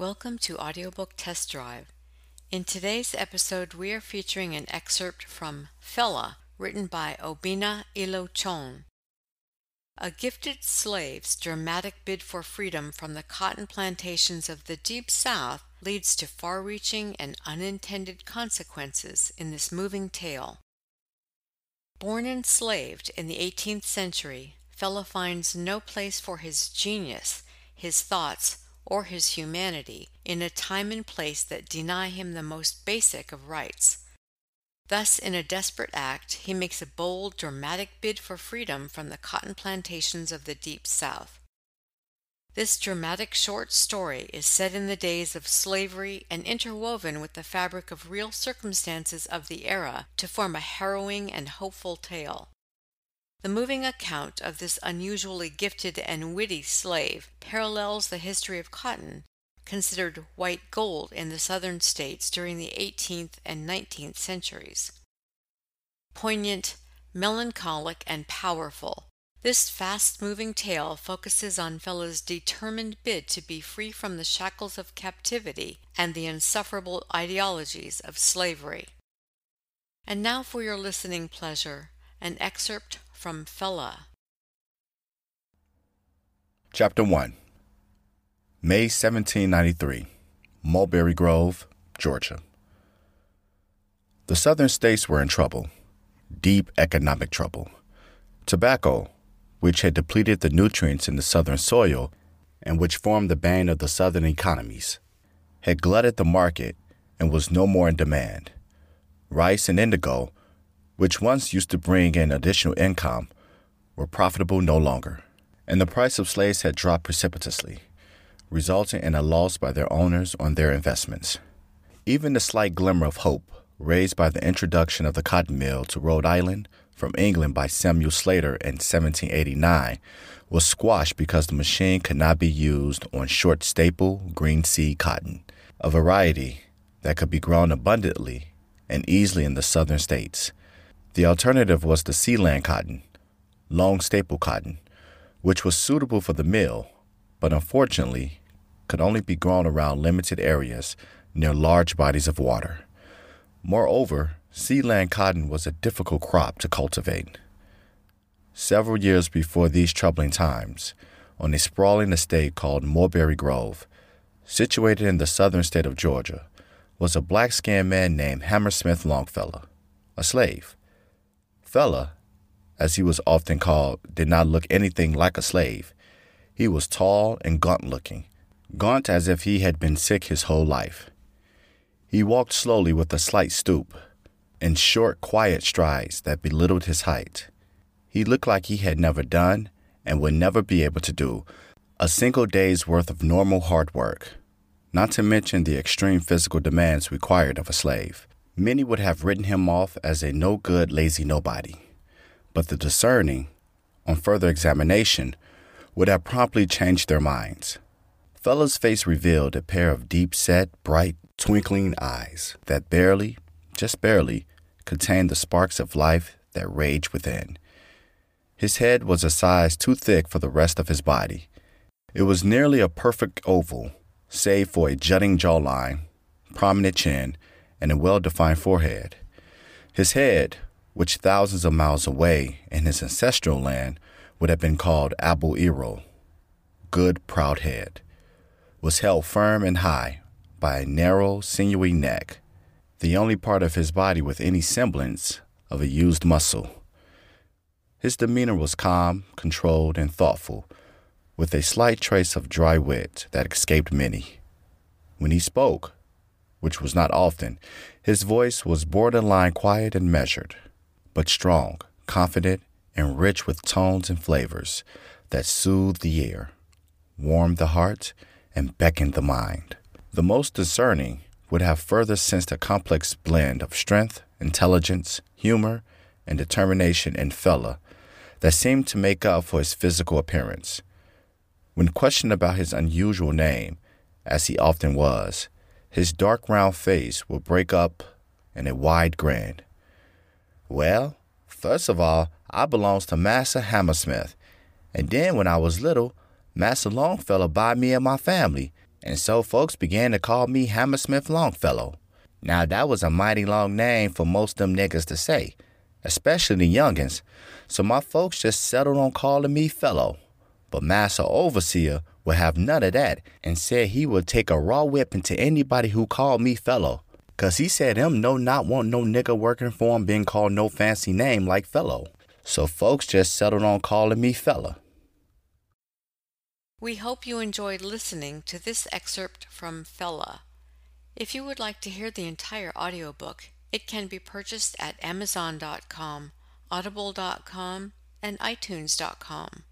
Welcome to Audiobook Test Drive. In today's episode, we are featuring an excerpt from Fela, written by Obina Ilo-Chon. A gifted slave's dramatic bid for freedom from the cotton plantations of the Deep South leads to far reaching and unintended consequences in this moving tale. Born enslaved in the 18th century, Fela finds no place for his genius, his thoughts, or his humanity in a time and place that deny him the most basic of rights. Thus, in a desperate act, he makes a bold, dramatic bid for freedom from the cotton plantations of the Deep South. This dramatic short story is set in the days of slavery and interwoven with the fabric of real circumstances of the era to form a harrowing and hopeful tale. The moving account of this unusually gifted and witty slave parallels the history of cotton, considered white gold in the southern states during the 18th and 19th centuries. Poignant, melancholic, and powerful, this fast moving tale focuses on Fela's determined bid to be free from the shackles of captivity and the insufferable ideologies of slavery. And now for your listening pleasure, an excerpt from Fela. Chapter 1 May 1793, Mulberry Grove, Georgia. The southern states were in trouble, deep economic trouble. Tobacco, which had depleted the nutrients in the southern soil and which formed the bane of the southern economies, had glutted the market and was no more in demand. Rice and indigo, which once used to bring in additional income, were profitable no longer, and the price of slaves had dropped precipitously, resulting in a loss by their owners on their investments. Even the slight glimmer of hope raised by the introduction of the cotton mill to Rhode Island from England by Samuel Slater in 1789 was squashed because the machine could not be used on short staple green seed cotton, a variety that could be grown abundantly and easily in the southern states the alternative was the Sea Island cotton, long staple cotton, which was suitable for the mill, but unfortunately could only be grown around limited areas near large bodies of water. Moreover, Sea Island cotton was a difficult crop to cultivate. Several years before these troubling times, on a sprawling estate called Mulberry Grove, situated in the southern state of Georgia, was a black skinned man named Hammersmith Longfellow, a slave. Fela, as he was often called, did not look anything like a slave. He was tall and gaunt looking, gaunt as if he had been sick his whole life. He walked slowly with a slight stoop, in short, quiet strides that belittled his height. He looked like he had never done, and would never be able to do, a single day's worth of normal hard work, not to mention the extreme physical demands required of a slave. Many would have written him off as a no good, lazy nobody. But the discerning, on further examination, would have promptly changed their minds. Fela's face revealed a pair of deep set, bright, twinkling eyes that barely, just barely, contained the sparks of life that raged within. His head was a size too thick for the rest of his body. It was nearly a perfect oval, save for a jutting jawline, prominent chin, and a well defined forehead. His head, which thousands of miles away in his ancestral land would have been called Abu Iro, good proud head, was held firm and high by a narrow, sinewy neck, the only part of his body with any semblance of a used muscle. His demeanor was calm, controlled, and thoughtful, with a slight trace of dry wit that escaped many. When he spoke, which was not often, his voice was borderline quiet and measured, but strong, confident, and rich with tones and flavors that soothed the ear, warmed the heart, and beckoned the mind. The most discerning would have further sensed a complex blend of strength, intelligence, humor, and determination in Fela that seemed to make up for his physical appearance. When questioned about his unusual name, as he often was, his dark round face would break up in a wide grin. Well, first of all, I belongs to Massa Hammersmith, and then when I was little, Massa Longfellow buy me and my family, And so folks began to call me Hammersmith Longfellow. Now that was a mighty long name for most them niggas to say, especially the youngins. So my folks just settled on calling me Fellow. But Master Overseer would have none of that and said he would take a raw whipping to anybody who called me Fellow. Cause he said him no not want no nigga working for him being called no fancy name like Fellow. So folks just settled on calling me Fela. We hope you enjoyed listening to this excerpt from Fela. If you would like to hear the entire audiobook, it can be purchased at Amazon.com, Audible.com, and iTunes.com.